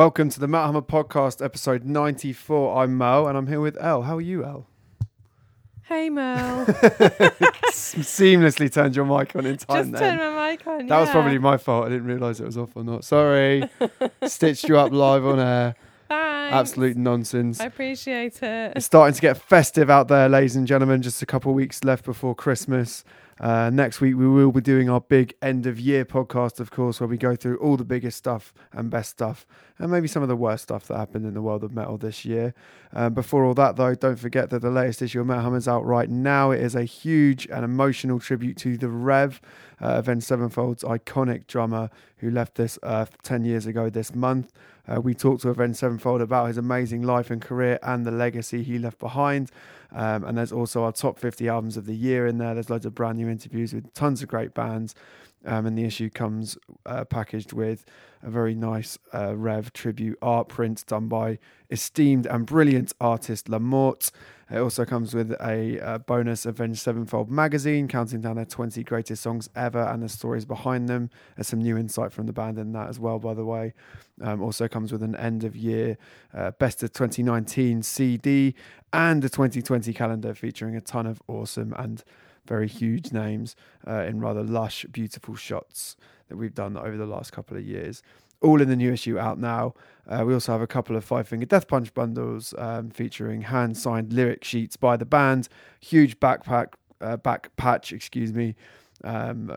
Welcome to the Metal Hammer Podcast, episode 94. I'm Merl and I'm here with El. How are you, El? Hey Merl. Seamlessly turned your mic on in time Just then. turn my mic on. that was yeah. probably my fault. I didn't realise it was off or not. Sorry. Stitched you up live on air. Thanks. Absolute nonsense. I appreciate it. It's starting to get festive out there, ladies and gentlemen. Just a couple of weeks left before Christmas. Uh, next week, we will be doing our big end of year podcast, of course, where we go through all the biggest stuff and best stuff, and maybe some of the worst stuff that happened in the world of metal this year. Um, before all that, though, don't forget that the latest issue of Metal Hammer is out right now. It is a huge and emotional tribute to the Rev, uh, Avenged Sevenfold's iconic drummer who left this earth 10 years ago this month. Uh, we talked to Avenged Sevenfold about his amazing life and career and the legacy he left behind. Um, and there's also our top 50 albums of the year in there. There's loads of brand new interviews with tons of great bands. Um, and the issue comes uh, packaged with a very nice uh, Rev tribute art print done by esteemed and brilliant artist Lamort. It also comes with a uh, bonus Avenged Sevenfold magazine, counting down their 20 greatest songs ever and the stories behind them. There's some new insight from the band in that as well, by the way. Um, also comes with an end of year uh, best of 2019 CD and a 2020 calendar featuring a ton of awesome and very huge names uh, in rather lush, beautiful shots that we've done over the last couple of years. All in the new issue out now. Uh, we also have a couple of Five Finger Death Punch bundles um, featuring hand signed lyric sheets by the band, huge backpack, uh, back patch, excuse me, um,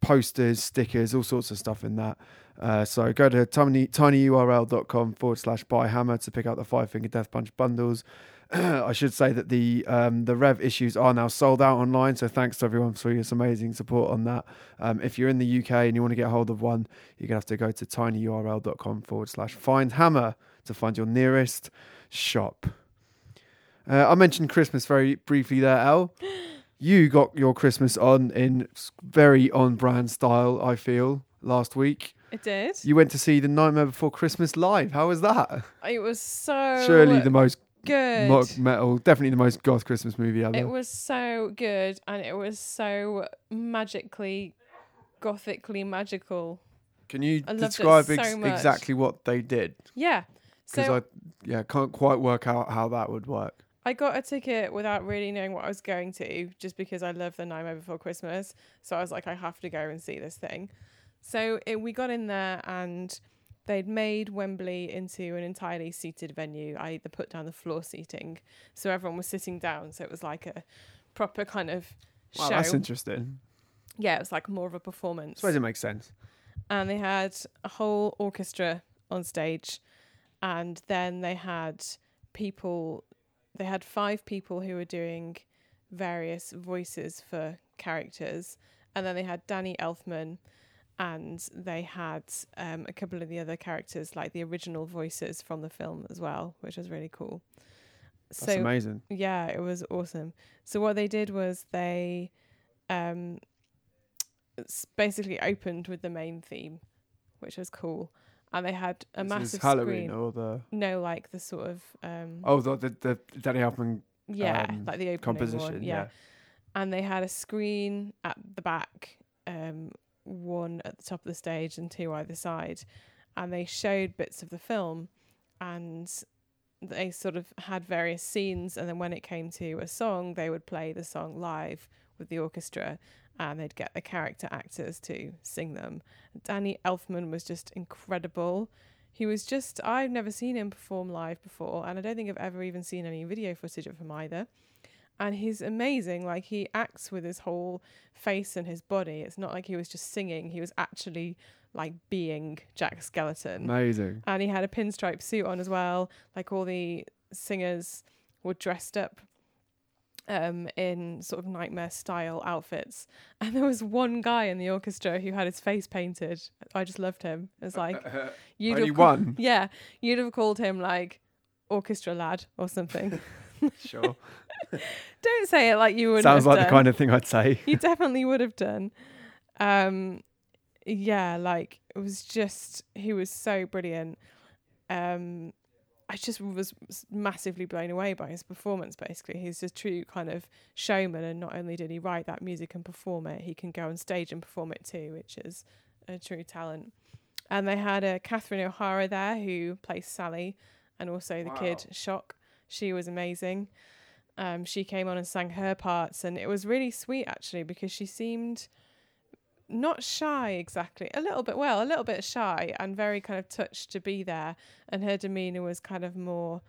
posters, stickers, all sorts of stuff in that. Uh, so go to tiny, tinyurl.com forward slash buy hammer to pick out the Five Finger Death Punch bundles. I should say that the um, the Rev issues are now sold out online. So thanks to everyone for your amazing support on that. Um, if you're in the UK and you want to get hold of one, you're gonna have to go to tinyurl.com forward slash find hammer to find your nearest shop. Uh, I mentioned Christmas very briefly there, El. You got your Christmas on in very on brand style. I feel last week. It did. You went to see the Nightmare Before Christmas live. How was that? It was so Surely the most good. mo- metal, definitely the most goth Christmas movie ever. it was so good, and it was so magically, gothically magical. Can you I describe ex- much. exactly what they did? Yeah. Because So I yeah can't quite work out how that would work. I got a ticket without really knowing what I was going to, just because I love the Nightmare Before Christmas. So I was like, I have to go and see this thing. So it, we got in there, and they'd made Wembley into an entirely seated venue. I they put down the floor seating, so everyone was sitting down. So it was like a proper kind of Wow, show. that's interesting. yeah, it was like more of a performance. suppose it makes sense. And they had a whole orchestra on stage, and then they had people. They had five people who were doing various voices for characters, and then they had Danny Elfman, and they had um, a couple of the other characters, like the original voices from the film as well, which was really cool. That's so amazing. yeah, it was awesome. So what they did was they um basically opened with the main theme, which was cool. And they had a This massive is Halloween screen. or the No, like the sort of um oh the the, the Danny Elfman yeah, um, like the opening composition. one. yeah. Yeah. And they had a screen at the back, um, one at the top of the stage and two either side. And they showed bits of the film and they sort of had various scenes and then when it came to a song they would play the song live with the orchestra and they'd get the character actors to sing them. Danny Elfman was just incredible. He was just I've never seen him perform live before and I don't think I've ever even seen any video footage of him either. And he's amazing. Like he acts with his whole face and his body. It's not like he was just singing. He was actually like being Jack Skellington Amazing. and he had a pinstripe suit on as well. Like all the singers were dressed up um, in sort of nightmare style outfits, and there was one guy in the orchestra who had his face painted. I just loved him. It was uh, like uh, uh, you'd Only have one. yeah, you'd have called him like orchestra lad or something. Sure. Don't say it like you would. Sounds have like done. the kind of thing I'd say. you definitely would have done. Um, yeah, like it was just he was so brilliant. Um, I just was massively blown away by his performance. Basically, he's a true kind of showman, and not only did he write that music and perform it, he can go on stage and perform it too, which is a true talent. And they had a uh, Catherine O'Hara there who plays Sally, and also the Wow. kid Shock. She was amazing. Um, she came on and sang her parts, and it was really sweet actually because she seemed not shy exactly, a little bit well, a little bit shy, and very kind of touched to be there. And her demeanor was kind of more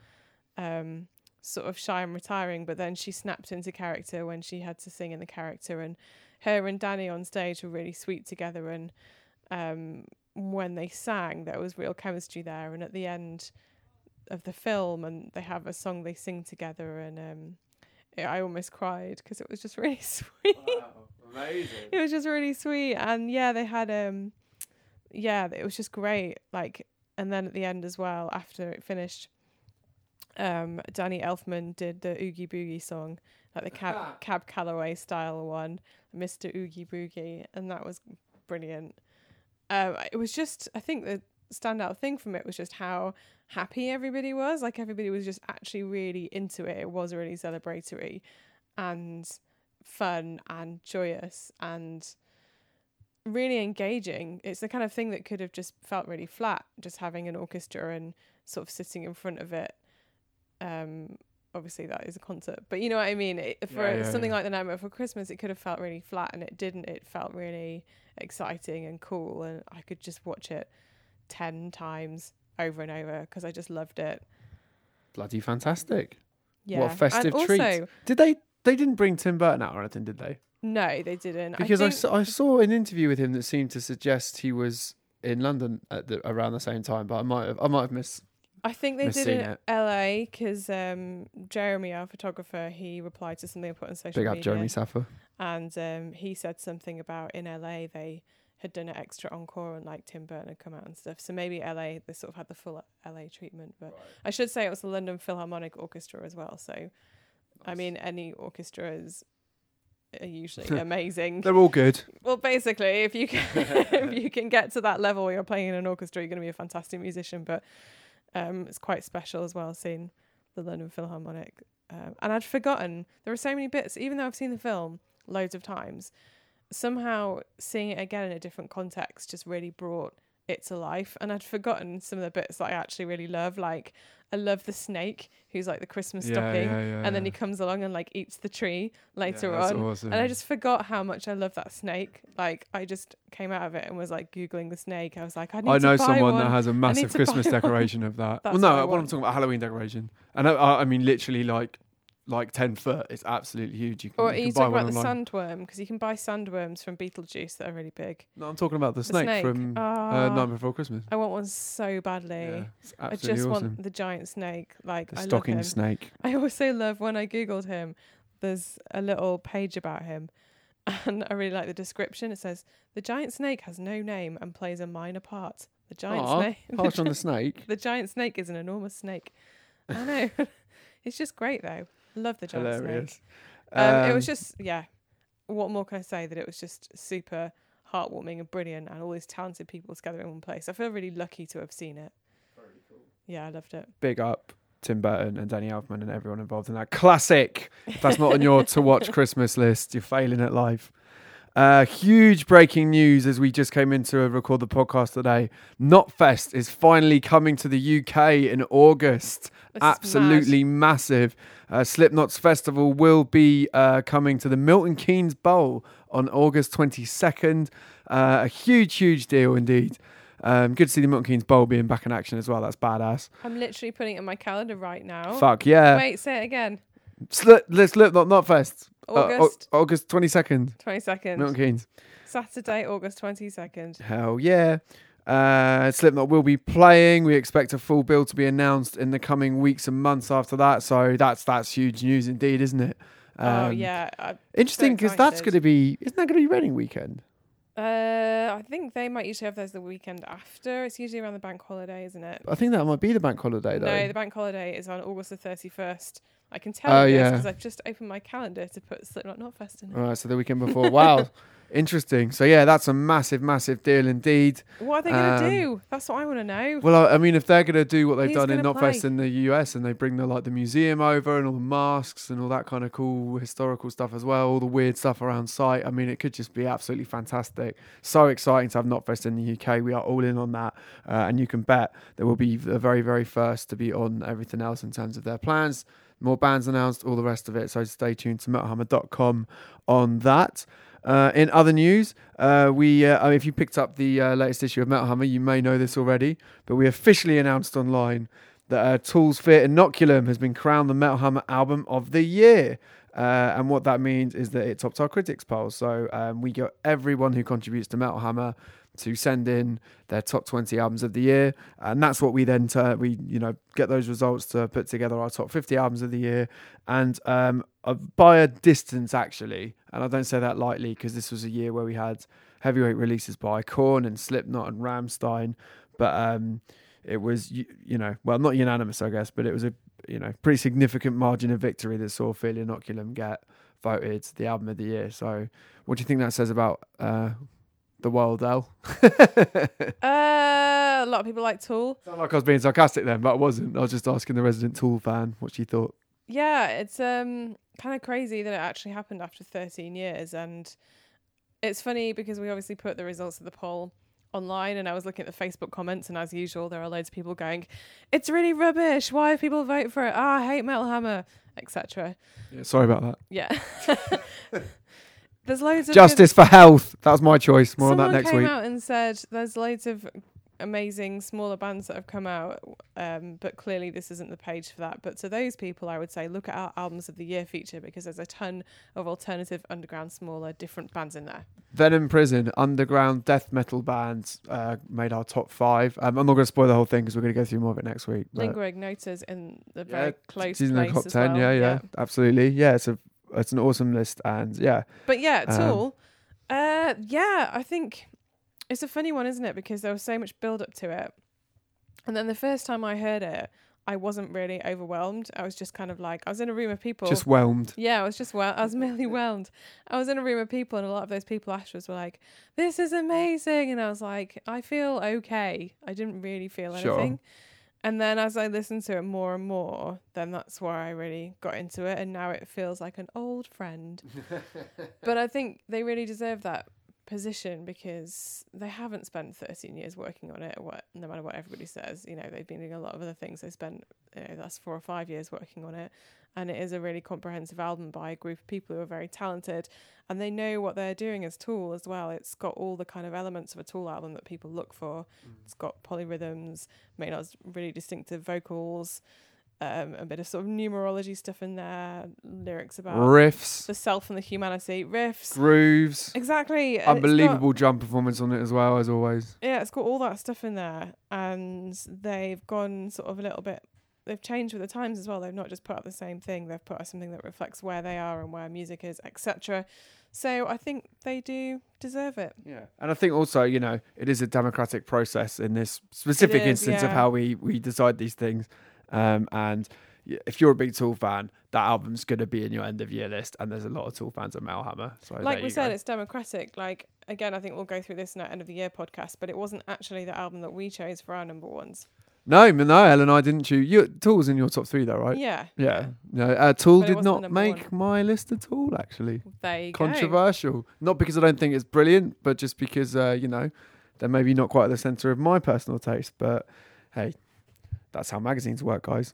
um, sort of shy and retiring, but then she snapped into character when she had to sing in the character, and her and Danny on stage were really sweet together, and um, when they sang, there was real chemistry there. And at the end of the film, and they have a song they sing together, and um, it, I almost cried because it was just really sweet. Wow, amazing. it was just really sweet, and yeah, they had um, yeah, it was just great. Like, and then at the end as well, after it finished, um, Danny Elfman did the Oogie Boogie song, like the Cab Cab Calloway style one, Mr. Oogie Boogie, and that was brilliant. Um, it was just, I think the standout thing from it was just how happy everybody was. Like everybody was just actually really into it. It was really celebratory and fun and joyous and really engaging. It's the kind of thing that could have just felt really flat, just having an orchestra and sort of sitting in front of it. Um, obviously that is a concert, but you know what I mean. It, for Yeah, yeah, something yeah. like the Nightmare Before Christmas, it could have felt really flat, and it didn't. It felt really exciting and cool, and I could just watch it ten times over and over because I just loved it. Bloody fantastic. Yeah, What a festive and treat. Did they? They didn't bring Tim Burton out or anything, did they? No, they didn't. Because I, think, I saw an interview with him that seemed to suggest he was in London at the, around the same time, but I might have I might have missed. I think they did in it. LA because um, Jeremy, our photographer, he replied to something I put on social media. Big up Jeremy Saffer. and um, he said something about in LA they had done an extra encore and like Tim Burton had come out and stuff. So maybe LA they sort of had the full LA treatment, but I should say it was the London Philharmonic Orchestra as well. So I mean, any orchestras are usually amazing. They're all good. Well, basically, if you can, if you can get to that level where you're playing in an orchestra, you're going to be a fantastic musician. But um, it's quite special as well seeing the London Philharmonic. Um, and I'd forgotten there are so many bits, even though I've seen the film loads of times. Somehow seeing it again in a different context just really brought it to life. And I'd forgotten some of the bits that I actually really love. Like I love the snake who's like the Christmas stocking, and then he comes along and like eats the tree later on. awesome. And I just forgot how much I love that snake. Like I just came out of it and was like googling the snake. I was like, I need I know someone one. that has a massive Christmas one. decoration of that. That's well, no, what what I'm talking about, Halloween decoration, and I, I mean literally like like ten foot. It's absolutely huge. You can, Or are you you can talking about the online. sandworm? Because you can buy sandworms from Beetlejuice that are really big. No, I'm talking about the The snake, snake. from uh, Ah. Night Before Christmas. I want one so badly. Yeah, I just awesome. want the giant snake. Like the I love stocking snake. I also love when I googled him. There's a little page about him, and I really like the description. It says the giant snake has no name and plays a minor part. The giant Aw, snake. Harsh on the snake. The giant snake is an enormous snake. I know. it's just great though. Love the giant Hilarious. snake. Um, it was Um, just yeah. What more can I say? That it was just super heartwarming and brilliant, and all these talented people together in one place. I feel really lucky to have seen it. Yeah, I loved it. big up Tim Burton and Danny Elfman and everyone involved in that classic. If that's not on your to watch Christmas list, you're failing at life. Uh, huge breaking news as we just came in to record the podcast today. Knotfest is finally coming to the UK in August. This Absolutely massive. Uh, Slipknot's festival will be uh, coming to the Milton Keynes Bowl on August 22nd. Uh, a huge, huge deal indeed. Um, good to see the Milton Keynes Bowl being back in action as well. That's badass. I'm literally putting it in my calendar right now. Fuck yeah. Wait, say it again. Slip, let's slip, not, not fest. Uh, Au- August August 22nd. twenty second. Milton Keynes. Saturday, August twenty second. Hell yeah. Uh, Slipknot will be playing. We expect a full bill to be announced in the coming weeks and months after that. So that's that's huge news indeed, isn't it? oh Um, yeah. I, Interesting because that's going to be isn't that going to be Reading weekend? Uh, I think they might usually have those the weekend after. It's usually around the bank holiday, isn't it? I think that might be the bank holiday though. No, the bank holiday is on August the thirty first, I can tell Oh, you this yeah. because I've just opened my calendar to put Slipknot Knotfest in it. All right, so the weekend before. Wow, interesting. So yeah, that's a massive, massive deal indeed. What are they going to Um, do? That's what I want to know. Well, I I mean, if they're going to do what they've Who's done in Knotfest in the US and they bring the like the museum over and all the masks and all that kind of cool historical stuff as well, all the weird stuff around site. I mean, it could just be absolutely fantastic. So exciting to have Knotfest in the UK. We are all in on that, uh, and you can bet they will be the very, very first to be on everything else in terms of their plans. More bands announced, all the rest of it. So stay tuned to metalhammer.com on that. Uh, in other news, uh, we uh, if you picked up the uh, latest issue of Metal Hammer, you may know this already, but we officially announced online that uh, Tools Fear Inoculum has been crowned the Metal Hammer album of the year. Uh, and what that means is that it topped our critics poll. So um, we got everyone who contributes to Metal Hammer to send in their top 20 albums of the year, and that's what we then tur we you know get those results to put together our top 50 albums of the year, and um, uh, by a distance actually, and I don't say that lightly because this was a year where we had heavyweight releases by Korn and Slipknot and Rammstein, but um, it was you, you know well not unanimous I guess, but it was a you know pretty significant margin of victory that saw Fear Inoculum get voted the album of the year. So what do you think that says about uh, the world, El? Uh, a lot of people like Tool. Sound like I was being sarcastic then, but I wasn't. I was just asking the resident Tool fan what she thought. Yeah, it's um kind of crazy that it actually happened after 13 years, and it's funny because we obviously put the results of the poll online, and I was looking at the Facebook comments, and as usual, there are loads of people going, "It's really rubbish. Why have people vote for it? Ah, I hate Metal Hammer, etc." Yeah, sorry about that. Yeah. There's loads of Justice for health. That was my choice. More on that next came week. out and said there's loads of amazing smaller bands that have come out, um, but clearly this isn't the page for that. But to those people, I would say look at our albums of the year feature because there's a ton of alternative, underground, smaller, different bands in there. Venom Prison, underground death metal bands, uh, made our top five. Um, I'm not going to spoil the whole thing because we're going to go through more of it next week. Lingua Ignota's in the Yeah, very close in the place top ten. well. yeah, yeah, absolutely. Yeah, it's a it's an awesome list, and yeah, But yeah, Um, all. uh, yeah, I think it's a funny one, isn't it? Because there was so much build up to it, and then the first time I heard it, I wasn't really overwhelmed. I was just kind of like I was in a room of people. just whelmed. Yeah, I was just well. I was merely whelmed. I was in a room of people, and a lot of those people afterwards were like, "This is amazing," and I was like, "I feel okay." I didn't really feel Sure. And then as I listened to it more and more, then that's where I really got into it, and now it feels like an old friend. but I think they really deserve that position because they haven't spent 13 years working on it. What no matter what everybody says, you know, they've been doing a lot of other things. They spent you know, that's four or five years working on it, and it is a really comprehensive album by a group of people who are very talented, and they know what they're doing as Tool as well. It's got all the kind of elements of a Tool album that people look for. Mm. It's got polyrhythms, Maynard's really distinctive vocals. Um, a bit of sort of numerology stuff in there, lyrics about Riffs, the self and the humanity, riffs, grooves, Exactly. it's got- unbelievable drum performance on it as well as always. yeah, it's got all that stuff in there, and they've gone sort of a little bit. They've changed with the times as well. They've not just put up the same thing. They've put up something that reflects where they are and where music is, etc. So I think they do deserve it. Yeah, and I think also you know it is a democratic process in this specific is, instance of how we we decide these things. Um, and if you're a big Tool fan, that album's going to be in your end of year list, and there's a lot of Tool fans at Metal Hammer. So like we said, go. it's democratic. Like again, I think we'll go through this in our end of the year podcast, but it wasn't actually the album that we chose for our number ones. no, no, Ellen I didn't choose. You, Tool's in your top three though, right? Yeah. Yeah. No, uh, Tool But did not make my list at all. Actually, you go. controversial. Not because I don't think it's brilliant, but just because uh, you know they're maybe not quite at the center of my personal taste. But hey, that's how magazines work, guys.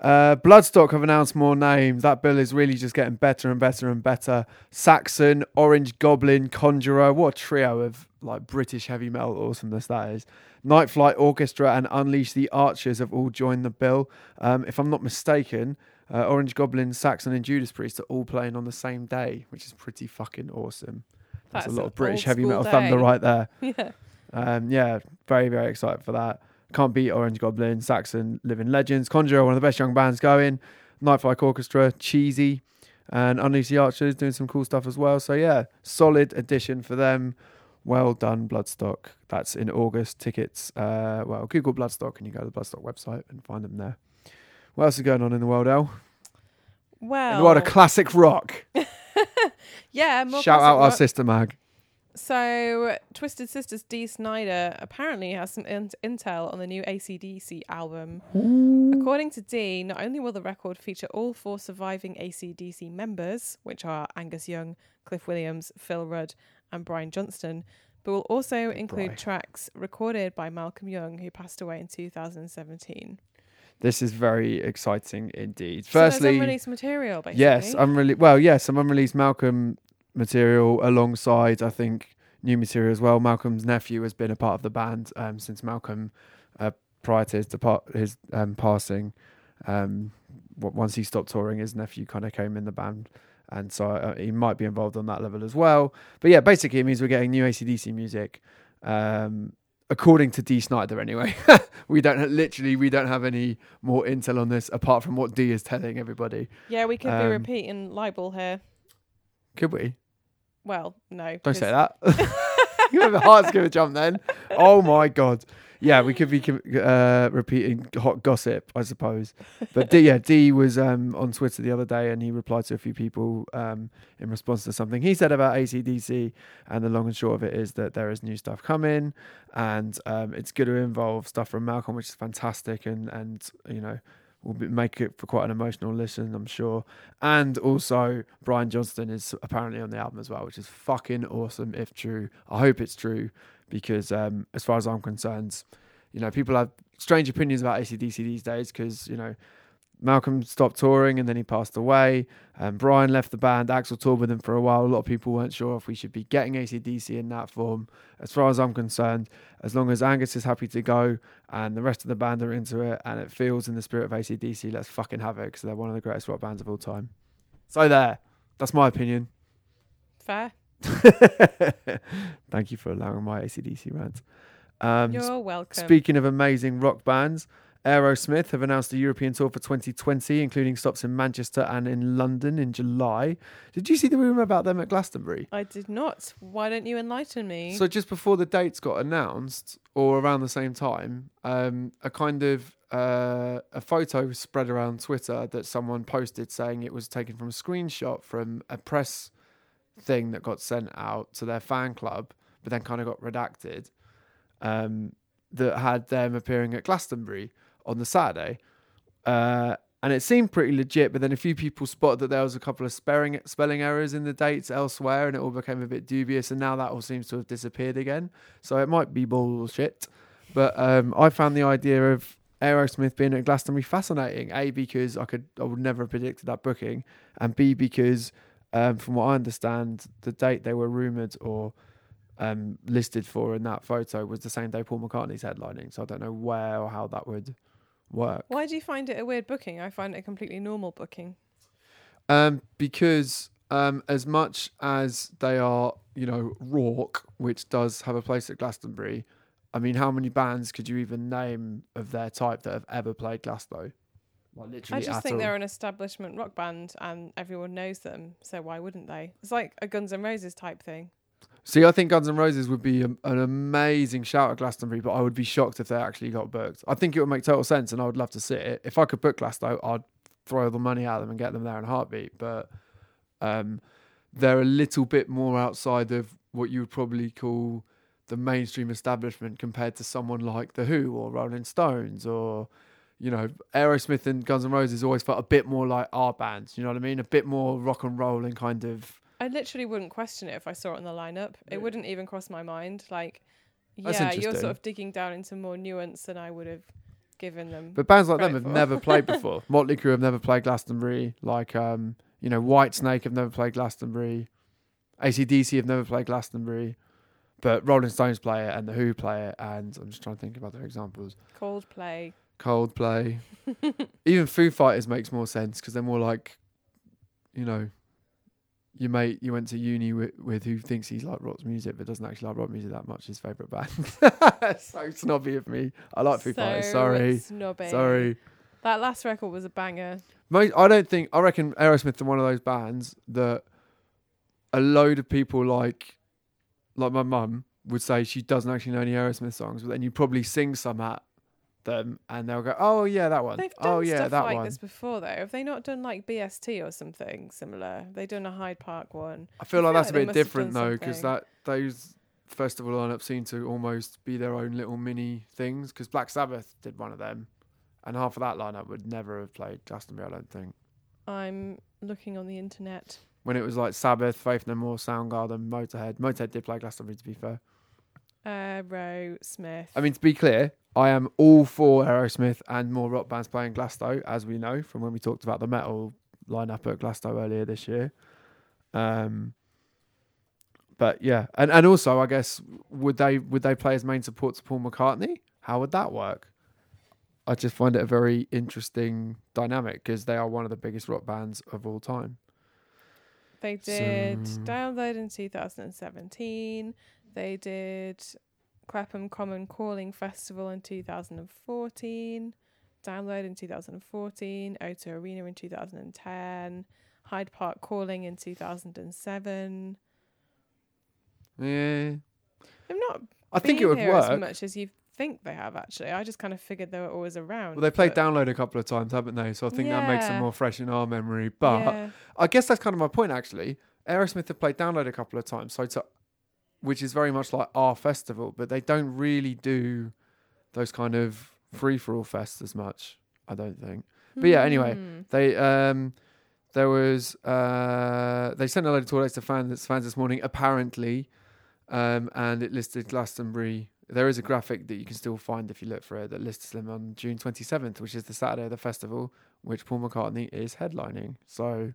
Uh, Bloodstock have announced more names. That bill is really just getting better and better and better. Saxon, Orange Goblin, Conjurer. What a trio of like British heavy metal awesomeness that is. Night Flight Orchestra and Unleash the Archers have all joined the bill. Um, if I'm not mistaken, uh, Orange Goblin, Saxon, and Judas Priest are all playing on the same day, which is pretty fucking awesome. That's, That's a lot of British heavy metal day. thunder right there. yeah. Um, yeah, very, very excited for that. Can't beat Orange Goblin, Saxon, Living Legends, Conjurer, one of the best young bands going. Night Flight Orchestra, Cheesy, and Unleash the Archers doing some cool stuff as well. So yeah, solid addition for them. Well done, Bloodstock. That's in August. Tickets, uh, well, Google Bloodstock and you go to the Bloodstock website and find them there. What else is going on in the world, El? Well, in the world of classic rock. yeah, more Shout out our sister mag. So, Twisted Sisters Dee Snider apparently has some in- intel on the new AC/DC album. According to Dee, not only will the record feature all four surviving AC/DC members, which are Angus Young, Cliff Williams, Phil Rudd, and Brian Johnson, but will also include tracks recorded by Malcolm Young, who passed away in 2017. This is very exciting indeed. so Firstly, unreleased material, basically. yes, unreleased. Well, yes, some unreleased Malcolm material alongside, I think, new material as well. Malcolm's nephew has been a part of the band um, since Malcolm, uh, prior to his depart, his um, passing. Um, once he stopped touring, his nephew kind of came in the band, and so uh, he might be involved on that level as well. But yeah, basically, it means we're getting new AC/DC music. Um, according to Dee Snider, anyway, we don't literally we don't have any more intel on this apart from what Dee is telling everybody. Yeah, we could be Um, repeating libel here. Could we? Well, no. Don't say that. Your heart's gonna jump then. Oh my god. Yeah, we could be uh, repeating hot gossip, I suppose. But Dee, yeah, Dee was um, on Twitter the other day, and he replied to a few people um, in response to something he said about AC/DC. And the long and short of it is that there is new stuff coming, and um, it's going to involve stuff from Malcolm, which is fantastic, and and you know will be, make it for quite an emotional listen, I'm sure. And also, Brian Johnson is apparently on the album as well, which is fucking awesome if true. I hope it's true because, um, as far as I'm concerned, you know, people have strange opinions about AC/DC these days because, you know, Malcolm stopped touring and then he passed away. Um, Brian left the band. Axl toured with him for a while. A lot of people weren't sure if we should be getting AC/DC in that form. As far as I'm concerned, as long as Angus is happy to go and the rest of the band are into it and it feels in the spirit of AC/DC, let's fucking have it because they're one of the greatest rock bands of all time. So there, that's my opinion. Fair. Thank you for allowing my AC/DC rant. Um, You're welcome. Speaking of amazing rock bands, Aerosmith have announced a European tour for 2020, including stops in Manchester and in London in July. Did you see the rumor about them at Glastonbury? I did not. Why don't you enlighten me? So just before the dates got announced, or around the same time, um, a kind of uh, a photo spread around Twitter that someone posted saying it was taken from a screenshot from a press thing that got sent out to their fan club, but then kind of got redacted. Um, that had them appearing at Glastonbury on the Saturday. Uh, and it seemed pretty legit, but then a few people spotted that there was a couple of spelling spelling errors in the dates elsewhere, and it all became a bit dubious. And now that all seems to have disappeared again. So it might be bullshit. But um, I found the idea of Aerosmith being at Glastonbury fascinating. A because I could I would never have predicted that booking, and B because um, from what I understand, the date they were rumored or um, listed for in that photo was the same day Paul McCartney's headlining. So I don't know where or how that would work. Why do you find it a weird booking? I find it a completely normal booking. Um, because um, as much as they are, you know, Rourke, which does have a place at Glastonbury, I mean, how many bands could you even name of their type that have ever played Glasto? Like I just think all. they're an establishment rock band and everyone knows them, so why wouldn't they? It's like a Guns N' Roses type thing. See, I think Guns N' Roses would be a, an amazing shout at Glastonbury, but I would be shocked if they actually got booked. I think it would make total sense, and I would love to see it. If I could book Glasto, I'd throw the money at them and get them there in a heartbeat. But um, they're a little bit more outside of what you would probably call the mainstream establishment compared to someone like The Who or Rolling Stones or you know Aerosmith and Guns N' Roses always felt a bit more like our bands. You know what I mean? A bit more rock and roll and kind of. I literally wouldn't question it if I saw it in the lineup. Really? It wouldn't even cross my mind. Like, That's yeah, you're sort of digging down into more nuance than I would have given them. But bands like them have for. never played before. Motley Crue have never played Glastonbury. Like, um, you know, Whitesnake have never played Glastonbury. AC/DC have never played Glastonbury. But Rolling Stones play it and The Who play it. And I'm just trying to think of other examples. Coldplay. Coldplay. Even Foo Fighters makes more sense because they're more like, you know, your mate you went to uni with, with who thinks he's like rock music but doesn't actually like rock music that much. His favourite band. so snobby of me. I like Foo Fighters. Sorry. snobby. Sorry. That last record was a banger. Most, I don't think. I reckon Aerosmith are one of those bands that a load of people like, like my mum would say she doesn't actually know any Aerosmith songs, but then you probably sing some at them, and they'll go, "Oh yeah, that one. They've oh, done oh yeah, stuff that like one." this before, though. Have they not done like BST or something similar? They done a Hyde Park one. I feel I like feel that's like a bit different though, because that those festival lineups seem to almost be their own little mini things. Because Black Sabbath did one of them, and half of that lineup would never have played Glastonbury. I don't think. I'm looking on the internet. When it was like Sabbath, Faith No More, Soundgarden, Motorhead. Motorhead did play Glastonbury, to be fair. Aerosmith. I mean, to be clear, I am all for Aerosmith and more rock bands playing Glasto, as we know from when we talked about the metal lineup at Glasto earlier this year. Um, but yeah, and and also, I guess would they would they play as main support to Paul McCartney? How would that work? I just find it a very interesting dynamic because they are one of the biggest rock bands of all time. They did So- download in 2017. They did Clapham Common Calling Festival in 2014. Download in 2014. O2 Arena in 2010. Hyde Park Calling in 2007. Yeah, They've not I think it would here as much as you think they have. Actually, I just kind of figured they were always around. Well, they played Download a couple of times, haven't they? So I think that makes them more fresh in our memory. But yeah. I guess that's kind of my point actually. Aerosmith have played Download a couple of times, so to, which is very much like our festival, but they don't really do those kind of free for all fests as much. I don't think. But yeah, anyway, Hmm. They um there was uh they sent a load of tour dates to fans fans this morning apparently, um and it listed Glastonbury. There is a graphic that you can still find if you look for it that lists them on June 27th, which is the Saturday of the festival, which Paul McCartney is headlining. So,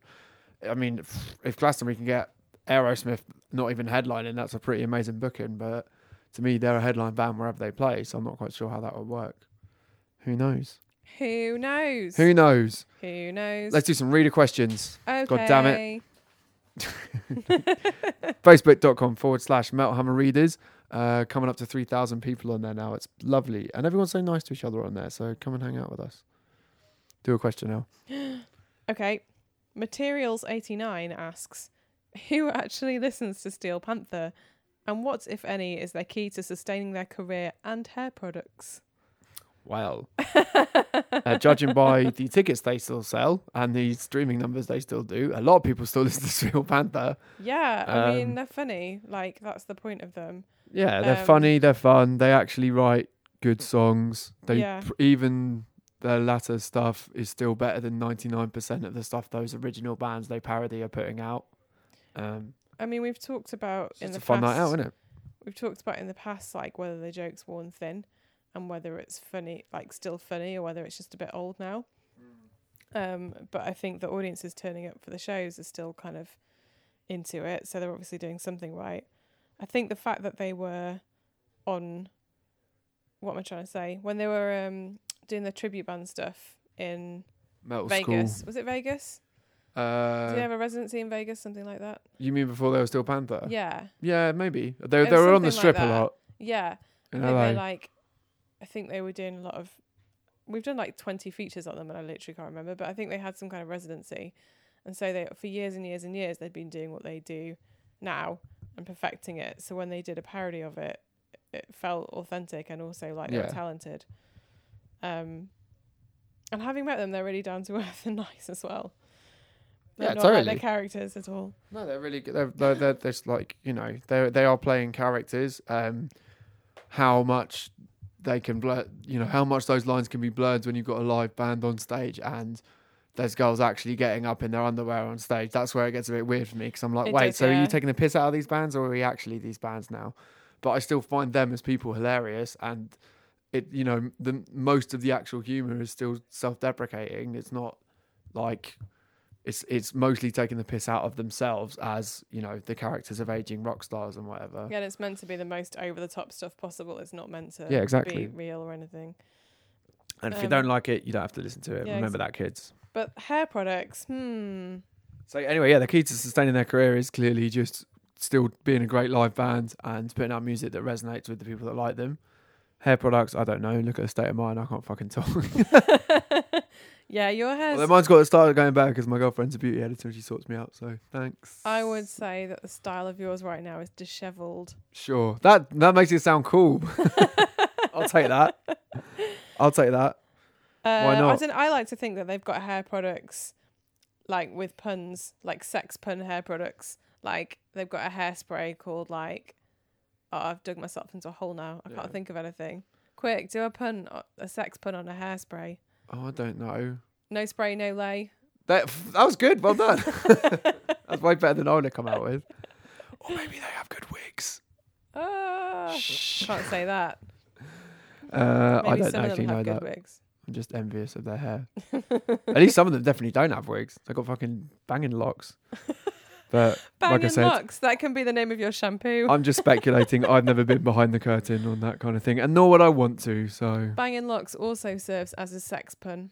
I mean, if Glastonbury can get Aerosmith not even headlining, that's a pretty amazing booking. But to me, they're a headline band wherever they play, so I'm not quite sure how that would work. Who knows? Who knows? Who knows? Who knows? Let's do some reader questions. okay. God damn it. Facebook.com forward slash Metalhammer Readers. Uh, coming up to 3,000 people on there now. It's lovely. And everyone's so nice to each other on there. So come and hang out with us. Do a question now. Okay. Materials89 asks Who actually listens to Steel Panther? And what, if any, is their key to sustaining their career and hair products? Well, uh, judging by the tickets they still sell and the streaming numbers they still do, a lot of people still listen to Steel Panther. Yeah, I mean, Um, they're funny. Like, that's the point of them. Yeah, they're Um, funny, they're fun, they actually write good songs. They Yeah. pr- even their latter stuff is still better than 99% of the stuff those original bands they parody are putting out. Um, I mean, we've talked about it's in the a fun past. night out, isn't it? We've talked about in the past, like whether the joke's worn thin, and whether it's funny, like still funny, or whether it's just a bit old now. Um, but I think the audiences turning up for the shows are still kind of into it, so they're obviously doing something right. I think the fact that they were on, what am I trying to say? When they were um doing the tribute band stuff in Metal Vegas, School. was it Vegas? Uh, Did they have a residency in Vegas, something like that? you mean before they were Steel Panther? Yeah, Yeah, maybe. they they were on the something like strip a lot yeah. in I think LA. they like I think they were doing a lot of we've done like 20 features on them and I literally can't remember but I think they had some kind of residency and so they for years and years and years they'd been doing what they do now and perfecting it so when they did a parody of it it felt authentic and also like they Yeah. were talented um and having met them they're really down to earth and nice as well they're Yeah, not like totally. their characters at all No, they're really good. They're, they're, they're, they're just like you know they they are playing characters. Um, how much they can blur, you know, how much those lines can be blurred when you've got a live band on stage and there's girls actually getting up in their underwear on stage. That's where it gets a bit weird for me because I'm like, It wait, does, so are you taking the piss out of these bands or are we actually these bands now? But I still find them as people hilarious and it, you know, the most of the actual humor is still self-deprecating. It's not like it's it's mostly taking the piss out of themselves as you know the characters of aging rock stars and whatever. yeah and it's meant to be the most over the top stuff possible it's not meant to Yeah, exactly. be real or anything And if you Um, don't like it, you don't have to listen to it. yeah, Remember that, kids. But hair products, hmm. So anyway, yeah, the key to sustaining their career is clearly just still being a great live band and putting out music that resonates with the people that like them. Hair products, I don't know. Look at the state of mine. I can't fucking talk. yeah, your hair's. well, mine's got to start going back because my girlfriend's a beauty editor and she sorts me out. So thanks. I would say that the style of yours right now is dishevelled. Sure. That that makes it sound cool. I'll take that. I'll take that. Uh, Why not? don't. I like to think that they've got hair products, like with puns, like sex pun hair products. Like they've got a hairspray called like. Oh, I've dug myself into a hole now. I Yeah. can't think of anything. Quick, do a pun, a sex pun on a hairspray. Oh, I don't know. No spray, no lay. That that was good. Well done. That's way better than I would have come out with. Or maybe they have good wigs. Ah, Shh. can't say that. Uh, I don't some of actually them know have that. good wigs. I'm just envious of their hair. At least some of them definitely don't have wigs. They've got fucking banging locks. But like I said, locks. That can be the name of your shampoo. I'm just speculating. I've never been behind the curtain on that kind of thing, and nor would I want to. So Banging locks also serves as a sex pun.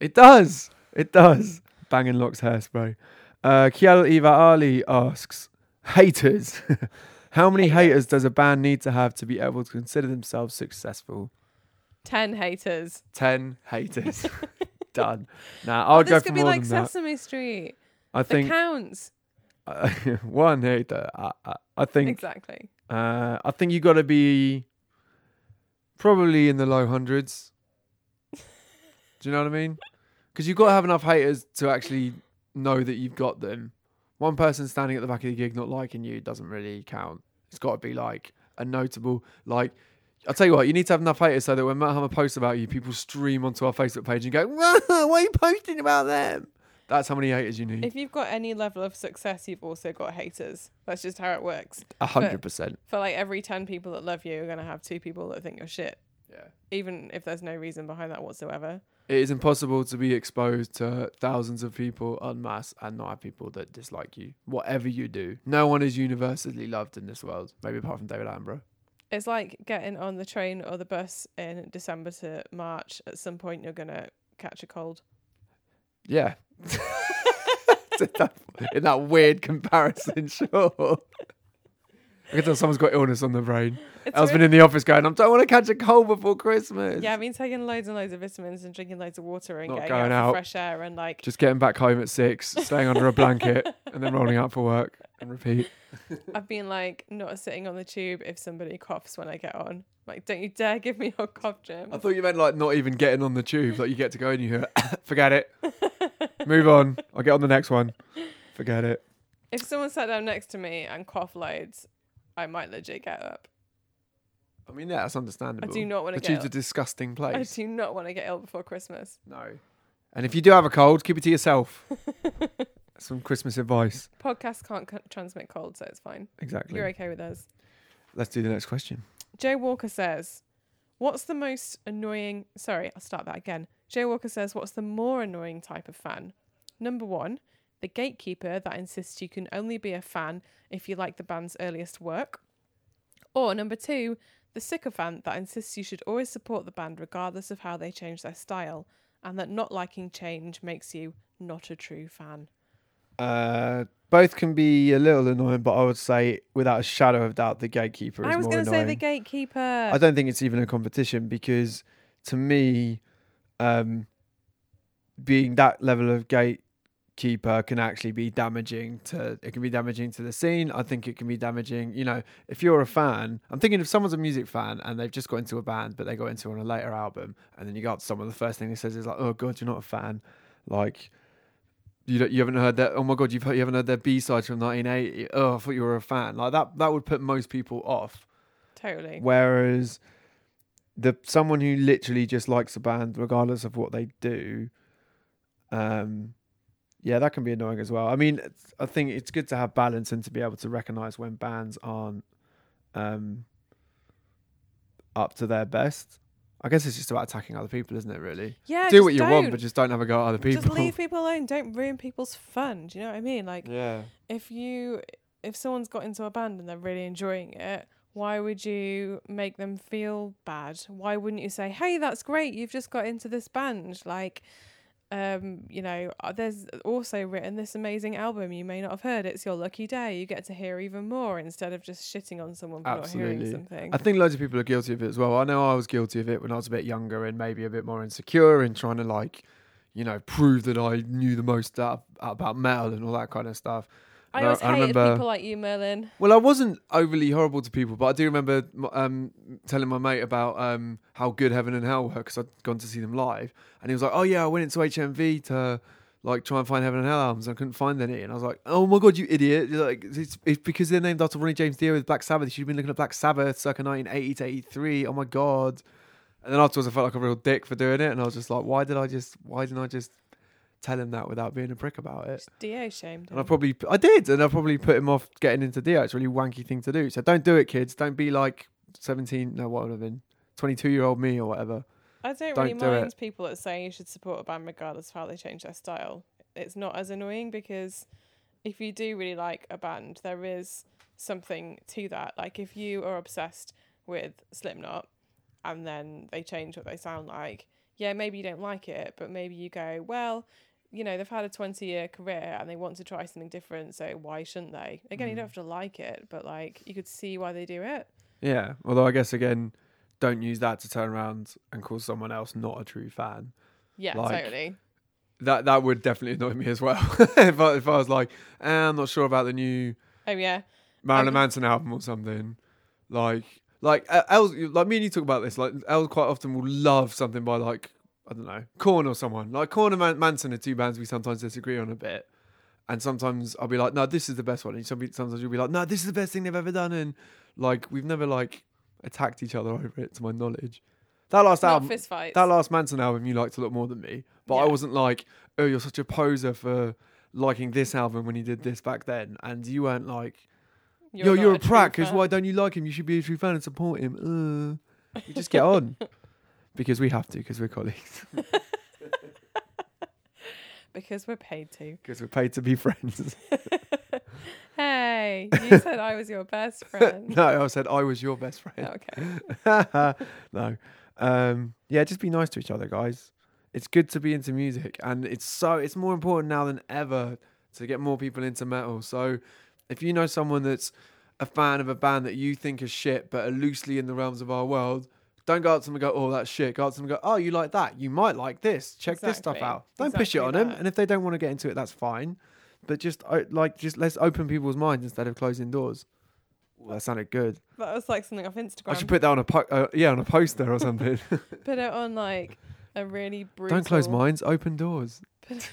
it does. It does. Banging locks hairspray. Uh, Kiel Eva Ali asks, haters. How many Haters. haters does a band need to have to be able to consider themselves successful? Ten haters. Ten haters. Done. Now I'll Oh, go this for could be more like than that. Sesame Street. I The think counts. Uh, one hater. I, I, I think Exactly. Uh, I think you got to be probably in the low hundreds. Do you know what I mean? Because you've got to have enough haters to actually know that you've got them. One person standing at the back of the gig not liking you doesn't really count. It's got to be like a notable, like. I'll tell you what, you need to have enough haters so that when Metal Hammer posts about you, people stream onto our Facebook page and go, "Why are you posting about them?" That's how many haters you need. If you've got any level of success, you've also got haters. That's just how it works. A hundred percent. For like every 10 people that love you, you're going to have two people that think you're shit, Yeah. even if there's no reason behind that whatsoever. It is impossible to be exposed to thousands of people en masse and not have people that dislike you. Whatever you do, no one is universally loved in this world, maybe apart from David Attenborough. It's like getting on the train or the bus in December to March. At some point, you're going to catch a cold. Yeah. in that weird comparison, sure. I can tell someone's got illness on the brain. It's El's been in the office going, I don't want to catch a cold before Christmas. yeah, I've been taking loads and loads of vitamins and drinking loads of water and Not getting going out, out. fresh air and like Just getting back home at six, staying under a blanket, and then rolling out for work and repeat. I've been like not sitting on the tube if somebody coughs when I get on. Like, don't you dare give me your cough germ. I thought you meant like not even getting on the tube. Like you get to go and you hear, forget it. Move on. I'll get on the next one. Forget it. If someone sat down next to me and coughed loads, I might legit get up. I mean, yeah, that's understandable. I do not want to get tube's a ill. disgusting I place. do not want to get ill before Christmas. No. And if you do have a cold, keep it to yourself. Some Christmas advice. Podcasts can't c- transmit cold, so it's fine. Exactly. You're okay with us. Let's do the next question. Joe Walker says, What's the most annoying? Sorry, I'll start that again. Jay Walker says, What's the more annoying type of fan? Number one, the gatekeeper that insists you can only be a fan if you like the band's earliest work. Or number two, the sycophant that insists you should always support the band regardless of how they change their style, and that not liking change makes you not a true fan. Uh, both can be a little annoying, but I would say, without a shadow of doubt, the gatekeeper is I was going to say the gatekeeper. I don't think it's even a competition because, to me, um, being that level of gatekeeper can actually be damaging to. It can be damaging to the scene. I think it can be damaging. You know, if you're a fan, I'm thinking if someone's a music fan and they've just got into a band, but they got into on a later album, and then you got someone, the first thing he says is like, "Oh God, you're not a fan," like. You don't, you haven't heard that? Oh my god, you've heard, you haven't heard their B sides from 1980. Oh, I thought you were a fan. Like that, that would put most people off. totally. Whereas the someone who literally just likes a band regardless of what they do, um, yeah, that can be annoying as well. I mean, I think it's good to have balance and to be able to recognize when bands aren't um, up to their best. I guess it's just about attacking other people, isn't it? Really, Yeah, do what you don't. want, but just don't have a go at other people. Just leave people alone. Don't ruin people's fun. Do you know what I mean? Like yeah, if you if someone's got into a band and they're really enjoying it, why would you make them feel bad? Why wouldn't you say, "Hey, that's great. You've just got into this band." Like um, you know, uh, there's also written this amazing album you may not have heard. It's your lucky day. You get to hear even more instead of just shitting on someone for not Absolutely. hearing something. I think loads of people are guilty of it as well. I know I was guilty of it when I was a bit younger and maybe a bit more insecure and trying to like, you know, prove that I knew the most about metal and all that kind of stuff. I always I hated remember- people like you, Merlin. Well, I wasn't overly horrible to people, but I do remember um, telling my mate about um, how good Heaven and Hell were because I'd gone to see them live, and he was like, "Oh yeah, I went into HMV to like try and find Heaven and Hell albums. and I couldn't find any." And I was like, "Oh my god, you idiot! Like it's, it's because they're named after Ronnie James Dio with Black Sabbath. You should have been looking at Black Sabbath circa 1980 to 83. Oh my god!" And then afterwards, I felt like a real dick for doing it, and I was just like, "Why did I just? Why didn't I just?" Tell him that without being a prick about it. Dio shamed And I probably, I did, and I probably put him off getting into Dio. It's a really wanky thing to do. So don't do it, kids. Don't be like 17, no, what would have been 22 year old me or whatever. I don't, don't really do it. mind people that say you should support a band regardless of how they change their style. It's not as annoying because if you do really like a band, there is something to that. Like if you are obsessed with Slipknot and then they change what they sound like, yeah, maybe you don't like it, but maybe you go, well, you know, they've had a 20 year career and they want to try something different, so why shouldn't they? Again, you Mm. don't have to like it, but like you could see why they do it. Yeah. Although I guess, again, don't use that to turn around and call someone else not a true fan. Yeah, Like, totally. That that would definitely annoy me as well. if, I, if I was like, eh, I'm not sure about the new Oh, yeah. Marilyn Um, Manson album or something. Like, like uh, El's, like me and you talk about this. Like, El's quite often will love something by like I don't know, Korn or someone. Like Korn and Man- Manson are two bands we sometimes disagree on a bit, and sometimes I'll be like, no, this is the best one. And sometimes you'll be like, no, this is the best thing they've ever done. And like we've never like attacked each other over it, to my knowledge. That last Not album, that last Manson album, you liked a lot more than me. But I wasn't like, oh, you're such a poser for liking this album when you did this back then, and you weren't like. Yo, not you're a true prat because fan. why don't you like him? You should be a true fan and support him. Uh, we just get on because we have to because we're colleagues Because we're paid to. because we're paid to be friends. Hey, you said I was your best friend. no, I said I was your best friend. Okay. no, um, yeah, just be nice to each other, guys. It's good to be into music, and it's so it's more important now than ever to get more people into metal. So, if you know someone that's a fan of a band that you think is shit but are loosely in the realms of our world, don't go up to them and go, "Oh, that's shit." Go up to them and go, "Oh, you like that? You might like this. Check this stuff out." Don't push it Exactly on them, and if they don't want to get into it, that's fine. But just uh, like just let's open people's minds instead of closing doors. Ooh, that sounded good. That was like something off Instagram. I should put that on a po- uh, yeah on a poster or something. Put it on like a really brutal. Don't close minds, open doors. Put,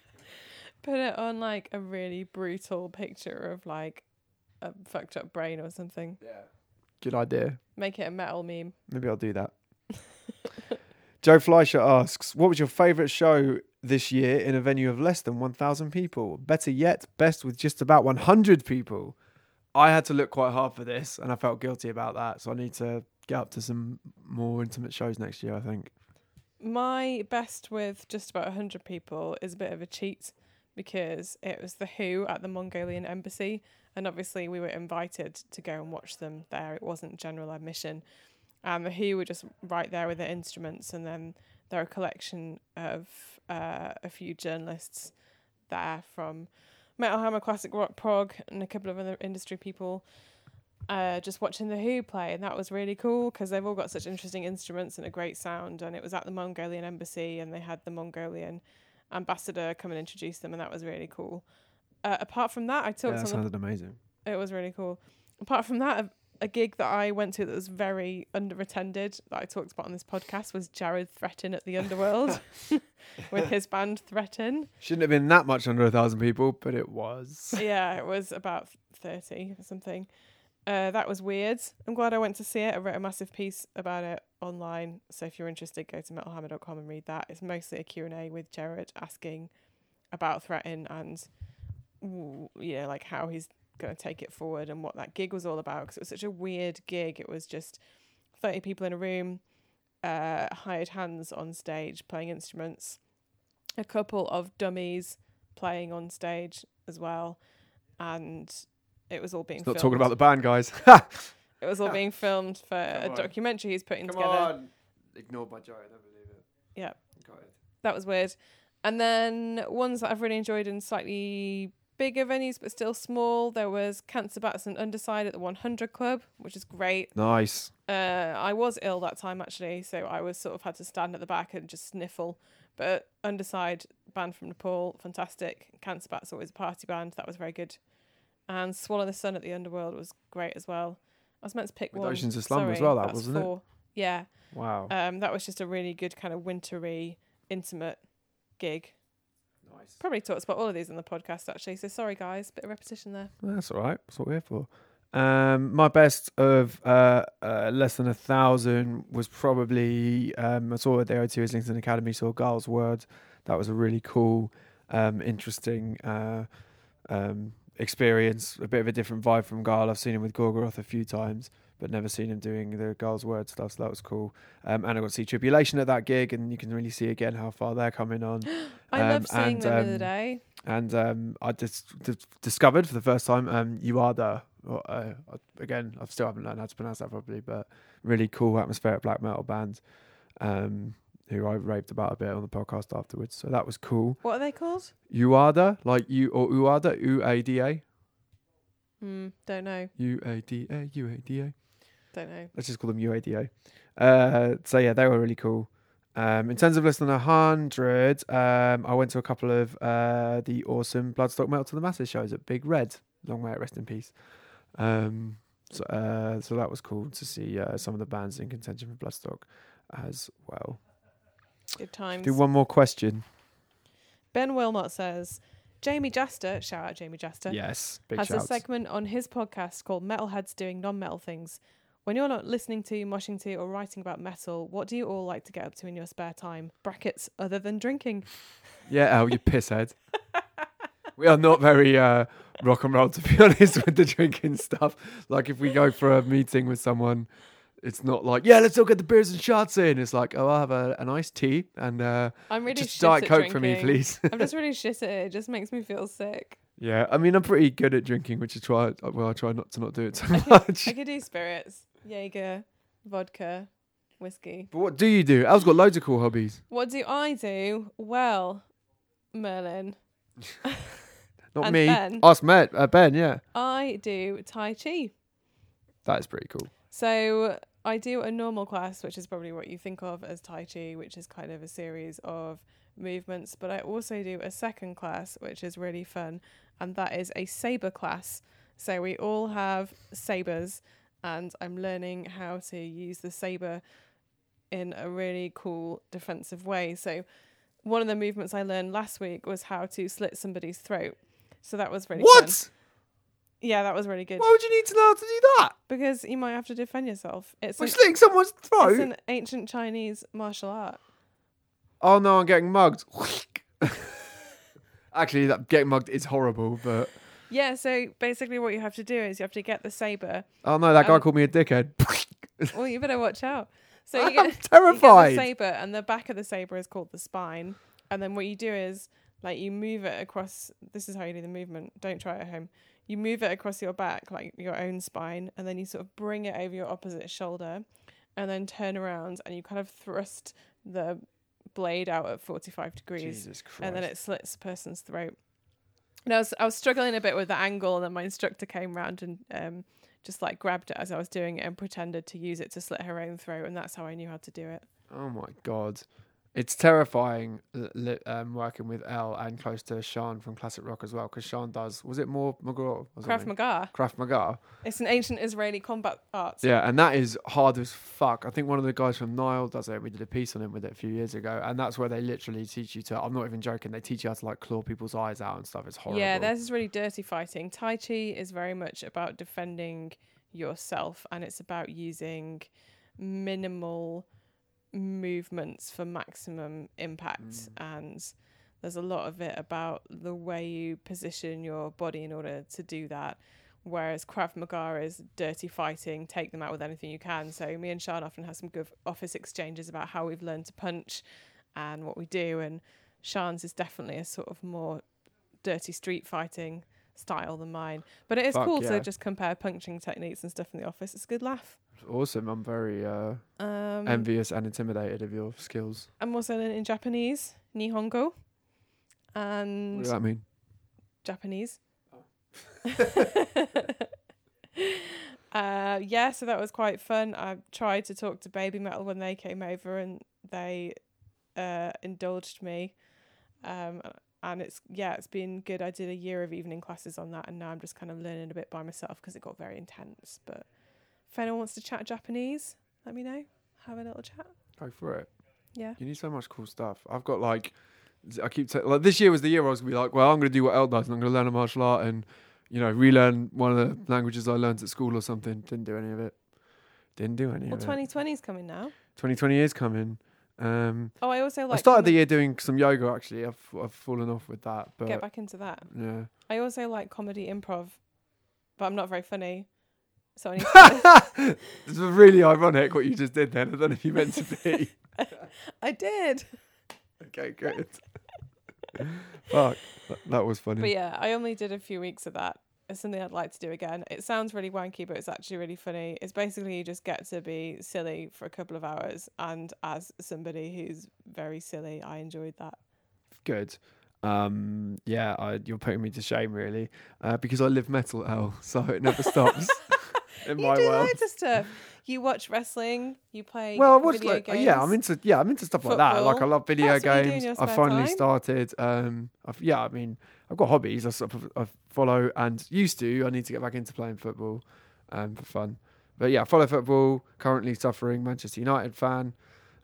put it on like a really brutal picture of like a fucked up brain or something. Yeah. Good idea. Make it a metal meme. Maybe I'll do that. Joe Fleischer asks, "What was your favourite show this year in a venue of less than 1,000 people? Better yet, best with just about 100 people." I had to look quite hard for this, and I felt guilty about that. So I need to get up to some more intimate shows next year. I think. My best with just about 100 people is a bit of a cheat because it was The Who at the Mongolian Embassy. And obviously, we were invited to go and watch them there. It wasn't general admission. The Who were just right there with their instruments. And then there are a collection of uh, a few journalists there from Metal Hammer, Classic Rock Prog, and a couple of other industry people uh, just watching the Who play, and that was really cool because they've all got such interesting instruments and a great sound. And it was at the Mongolian embassy, and they had the Mongolian ambassador come and introduce them, and that was really cool. Uh, apart from that, I Yeah, talked that on sounded amazing. It was really cool. Apart from that, a, a gig that I went to that was very underattended that I talked about on this podcast was Jered Threatin at the Underworld with his band Threatin. Shouldn't have been that much under a thousand people, but it was. yeah, it was about 30 or something. Uh, that was weird. I'm glad I went to see it. I wrote a massive piece about it online. So if you're interested, go to metalhammer.com and read that. It's mostly a Q&A with Jered asking about Threatin and, you know, like how he's going to take it forward and what that gig was all about. Because it was such a weird gig. It was just 30 people in a room, uh, hired hands on stage playing instruments, a couple of dummies playing on stage as well. And it was all being It's not filmed. talking about the band, guys. It was all being filmed for a on. documentary he's putting Come together. on. Ignored by Joe. I don't believe it. Yeah. Got it. That was weird. And then ones that I've really enjoyed and slightly bigger venues but still small. There was Cancer Bats and Underside at the 100 Club, which is great. Nice. Uh, I was ill that time actually, so I was sort of had to stand at the back and just sniffle. But Underside, band from Nepal, fantastic. Cancer Bat's always a party band. That was very good. And Swallow the Sun at the Underworld was great as well. I was meant to pick With one. Oceans of Slumber as well, that, wasn't it? Yeah. Wow. Um, that was just a really good kind of wintry, intimate gig. Nice. Probably talked about all of these in the podcast actually. So sorry guys, bit of repetition there. That's all right. That's what we're here for. Um, my best of uh, uh, less than a thousand was probably um, I saw at the O2 Islington Academy. Saw Gaahls Wyrd. That was a really cool, um, interesting uh, um, experience. A bit of a different vibe from Gaahl. I've seen him with Gorgoroth a few times, but never seen him doing the Gaahls Wyrd stuff. So that was cool. Um, and I got to see Tribulation at that gig, and you can really see again how far they're coming on. I Um, love seeing and, them the um, day. and um, I just dis- discovered for the first time um, you are the well, uh, again I still haven't learned how to pronounce that properly, but really cool atmospheric black metal band um, who I raved about a bit on the podcast afterwards. So that was cool. What are they called? Uada, like you or Uada, U A D A, Hmm, don't know. U A D A, U A D A. Don't know. Let's just call them UADO. Uh, so yeah, they were really cool. Um, in terms of less than a hundred, um, I went to a couple of uh, the awesome Bloodstock Metal to the Masses shows at Big Red. Long may it rest in peace. Um, so, uh, so that was cool to see uh, some of the bands in contention for Bloodstock as well. Good times. Do one more question. Ben Wilmot says, Jamie Jasta, shout out Jamie Jasta, Yes, big has a segment on his podcast called Metalheads Doing Non Metal Things. When you're not listening to, moshing to, or writing about metal, what do you all like to get up to in your spare time? Brackets other than drinking. Yeah, El, you pisshead. we are not very uh, rock and roll, to be honest, with the drinking stuff. Like, if we go for a meeting with someone, it's not like, yeah, let's all get the beers and shots in. It's like, oh, I'll have a, a nice tea and uh, I'm really just shit Diet Coke for me, drinking. please. I'm just really shit at it. It just makes me feel sick. yeah, I mean, I'm pretty good at drinking, which is why, well, I try not to not do it so I much. I could do spirits, Jaeger, vodka, whiskey. But what do you do? El's got loads of cool hobbies. What do I do? Well, Merlin, Not And me. Ben. Ask Matt, uh, Ben, yeah. I do Tai Chi. That is pretty cool. So I do a normal class, which is probably what you think of as Tai Chi, which is kind of a series of movements. But I also do a second class, which is really fun, and that is a saber class. So we all have sabers, and I'm learning how to use the saber in a really cool defensive way. So one of the movements I learned last week was how to slit somebody's throat. So that was really fun. What? Yeah, that was really good Why would you need to know how to do that? because you might have to defend yourself. It's We're slitting someone's throat. it's an ancient Chinese martial art. Oh no, I'm getting mugged. Actually, that getting mugged is horrible, but Yeah, so basically what you have to do is you have to get the saber. oh no, that guy Um, called me a dickhead. Well, you better watch out. So you I'm get, you get terrified. the saber, and the back of the saber is called the spine. And then what you do is like you move it across. This is how you do the movement. Don't try it at home. You move it across your back, like your own spine, and then you sort of bring it over your opposite shoulder, and then turn around, and you kind of thrust the blade out at forty-five degrees. Jesus Christ. and then it slits the person's throat. And I was I was struggling a bit with the angle, and then my instructor came round and um, just like grabbed it as I was doing it and pretended to use it to slit her own throat, and that's how I knew how to do it. oh my god, it's terrifying li- um, working with El and close to Sean from Classic Rock as well, because Sean does. Was it more McGraw? or Krav something? Maga. Krav Maga. It's an ancient Israeli combat art. Yeah, and that is hard as fuck. I think one of the guys from Nile does it. We did a piece on him with it a few years ago, and that's where they literally teach you to. I'm not even joking. They teach you how to like claw people's eyes out and stuff. It's horrible. Yeah, theirs is really dirty fighting. Tai Chi is very much about defending yourself, and it's about using minimal movements for maximum impact. Mm. And there's a lot of it about the way you position your body in order to do that. Whereas Krav Maga is dirty fighting, take them out with anything you can. So me and Sean often have some good office exchanges about how we've learned to punch and what we do. And Sean's is definitely a sort of more dirty street fighting style than mine. But it is Fuck cool yeah. to just compare punching techniques and stuff in the office. It's a good laugh. Awesome. I'm very uh, Um, envious and intimidated of your skills. I'm also learning Japanese, Nihongo, and What does that mean? Japanese. uh, yeah, so that was quite fun. I tried to talk to Babymetal when they came over, and they uh, indulged me. Um, and it's yeah, it's been good. I did a year of evening classes on that, and now I'm just kind of learning a bit by myself because it got very intense. But if anyone wants to chat Japanese, let me know. Have a little chat. Go for it. Yeah. You need so much cool stuff. I've got like, I keep t- like this year was the year I was gonna be like, well, I'm gonna do what El does, and I'm gonna learn a martial art and, you know, relearn one of the languages I learned at school or something. Didn't do any of it. Didn't do any Well, of it. 2020 is coming now. 2020 is coming. Um, Oh, I also like I started the year doing some yoga. Actually, I've I've fallen off with that, but Get back into that. yeah. I also like comedy improv, but I'm not very funny. So I need to It's really ironic what you just did then. I don't know if you meant to be. I did. okay, good. Fuck, that, that was funny. But yeah, I only did a few weeks of that. It's something I'd like to do again. It sounds really wanky, but it's actually really funny. It's basically you just get to be silly for a couple of hours. And as somebody who's very silly, I enjoyed that. Good. Um, yeah, I, you're putting me to shame really, uh, because I live metal hell, so it never stops in you my do world. loads of stuff. You watch wrestling. You play. Well, I watch video like games. yeah, I'm into yeah, I'm into stuff like that. Like I love video That's what you do in games. your I spare finally time. started. Um, I've, yeah, I mean, I've got hobbies. I, sort of, I follow and used to. I need to get back into playing football, um, for fun. But yeah, I follow football. Currently suffering Manchester United fan.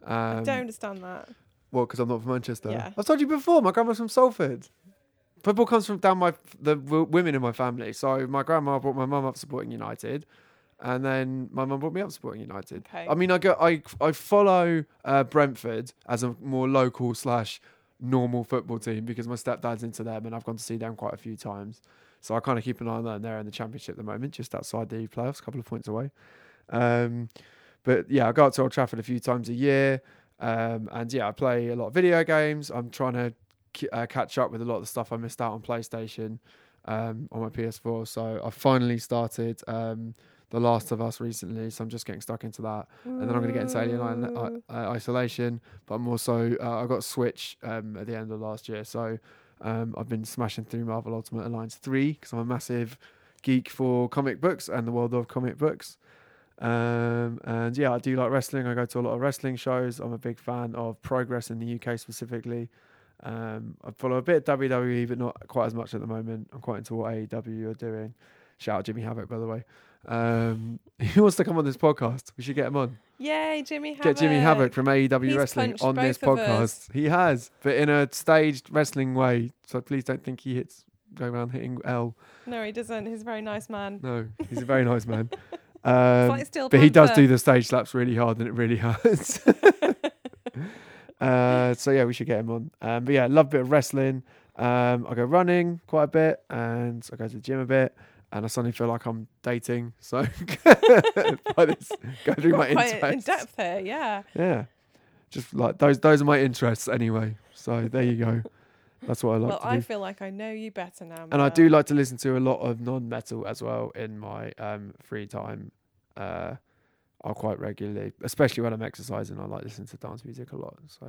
Um, I don't understand that. Well, because I'm not from Manchester. Yeah. I've told you before. My grandma's from Salford. Football comes from down my the w- women in my family. So my grandma brought my mum up supporting United, and then my mum brought me up supporting United. Okay. I mean, I go, I I follow uh, Brentford as a more local slash normal football team because my stepdad's into them, and I've gone to see them quite a few times. So I kind of keep an eye on them. They're in the championship at the moment, just outside the playoffs, a couple of points away. Um, but yeah, I go up to Old Trafford a few times a year. Um, and yeah, I play a lot of video games. I'm trying to uh, catch up with a lot of the stuff I missed out on PlayStation um, on my PS4. So I finally started um, The Last of Us recently. So I'm just getting stuck into that. And then I'm going to get into Alien Island, Ooh. uh, uh, Isolation. But I'm also, uh, I got Switch um, at the end of last year. So um, I've been smashing through Marvel Ultimate Alliance 3 because I'm a massive geek for comic books and the world of comic books. Um, and yeah, I do like wrestling. I go to a lot of wrestling shows. I'm a big fan of Progress in the UK specifically. Um, I follow a bit of WWE, but not quite as much at the moment. I'm quite into what AEW are doing. Shout out Jimmy Havoc, by the way. Um, he wants to come on this podcast. We should get him on. Yay, Jimmy Havoc. Get Jimmy Havoc from AEW He's Wrestling on this podcast. He has, but in a staged wrestling way. So please don't think he hits, go around hitting El. No, he doesn't. He's a very nice man. No, he's a very nice man. Um, like but he does do the stage slaps really hard and it really hurts. uh, so yeah, we should get him on. Um, but yeah, love a bit of wrestling. Um, I go running quite a bit and I go to the gym a bit. And I suddenly feel like I'm dating. So by this, go through my Quite In depth here, yeah. Yeah, just like those. Those are my interests anyway. So there you go. That's what I like well, I do. feel like I know you better now. And I do like to listen to a lot of non-metal as well in my um, free time. Uh, I'll quite regularly, especially when I'm exercising. I like listening to dance music a lot. So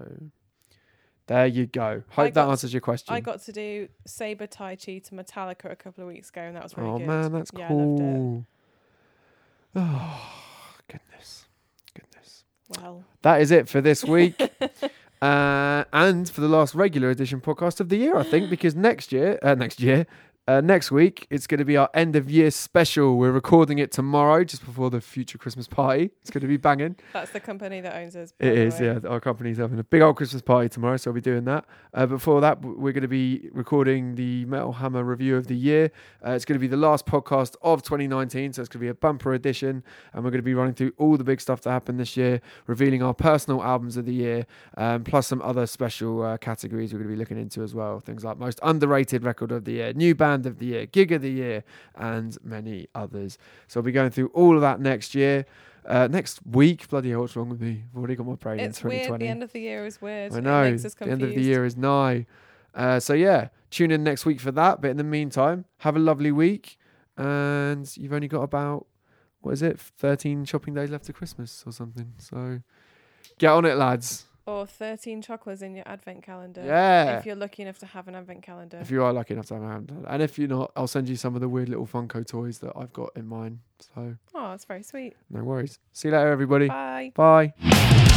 there you go. Hope that got- answers your question. I got to do Saber Tai Chi to Metallica a couple of weeks ago, and that was really oh good. man, that's Yeah, I loved it. cool. Oh goodness, goodness. Well, That is it for this week. uh, and for the last regular edition podcast of the year, I think, because next year, uh, next year, uh, next week, it's going to be our end of year special. We're recording it tomorrow, just before the Future Christmas party. It's going to be banging. that's the company that owns us. It is, way. yeah. Our company's having a big old Christmas party tomorrow, so we'll be doing that. Uh, before that, we're going to be recording the Metal Hammer review of the year. Uh, it's going to be the last podcast of 2019, so it's going to be a bumper edition, and we're going to be running through all the big stuff that happened this year, revealing our personal albums of the year, um, plus some other special uh, categories we're going to be looking into as well. Things like most underrated record of the year, new band of the year, gig of the year, and many others. So we'll be going through all of that next year. Uh, next week, bloody hell, what's wrong with me? I've already got my brain It's in weird. 2020. The end of the year is weird. I know. The end of the year is nigh. Uh, so yeah, tune in next week for that. But in the meantime, have a lovely week. And you've only got about what is it, thirteen shopping days left to Christmas or something. So get on it, lads. Or 13 chocolates in your advent calendar. Yeah. If you're lucky enough to have an advent calendar. If you are lucky enough to have an advent calendar. and if you're not, I'll send you some of the weird little Funko toys that I've got in mine. So oh, it's very sweet. no worries. See you later, everybody. Bye. Bye.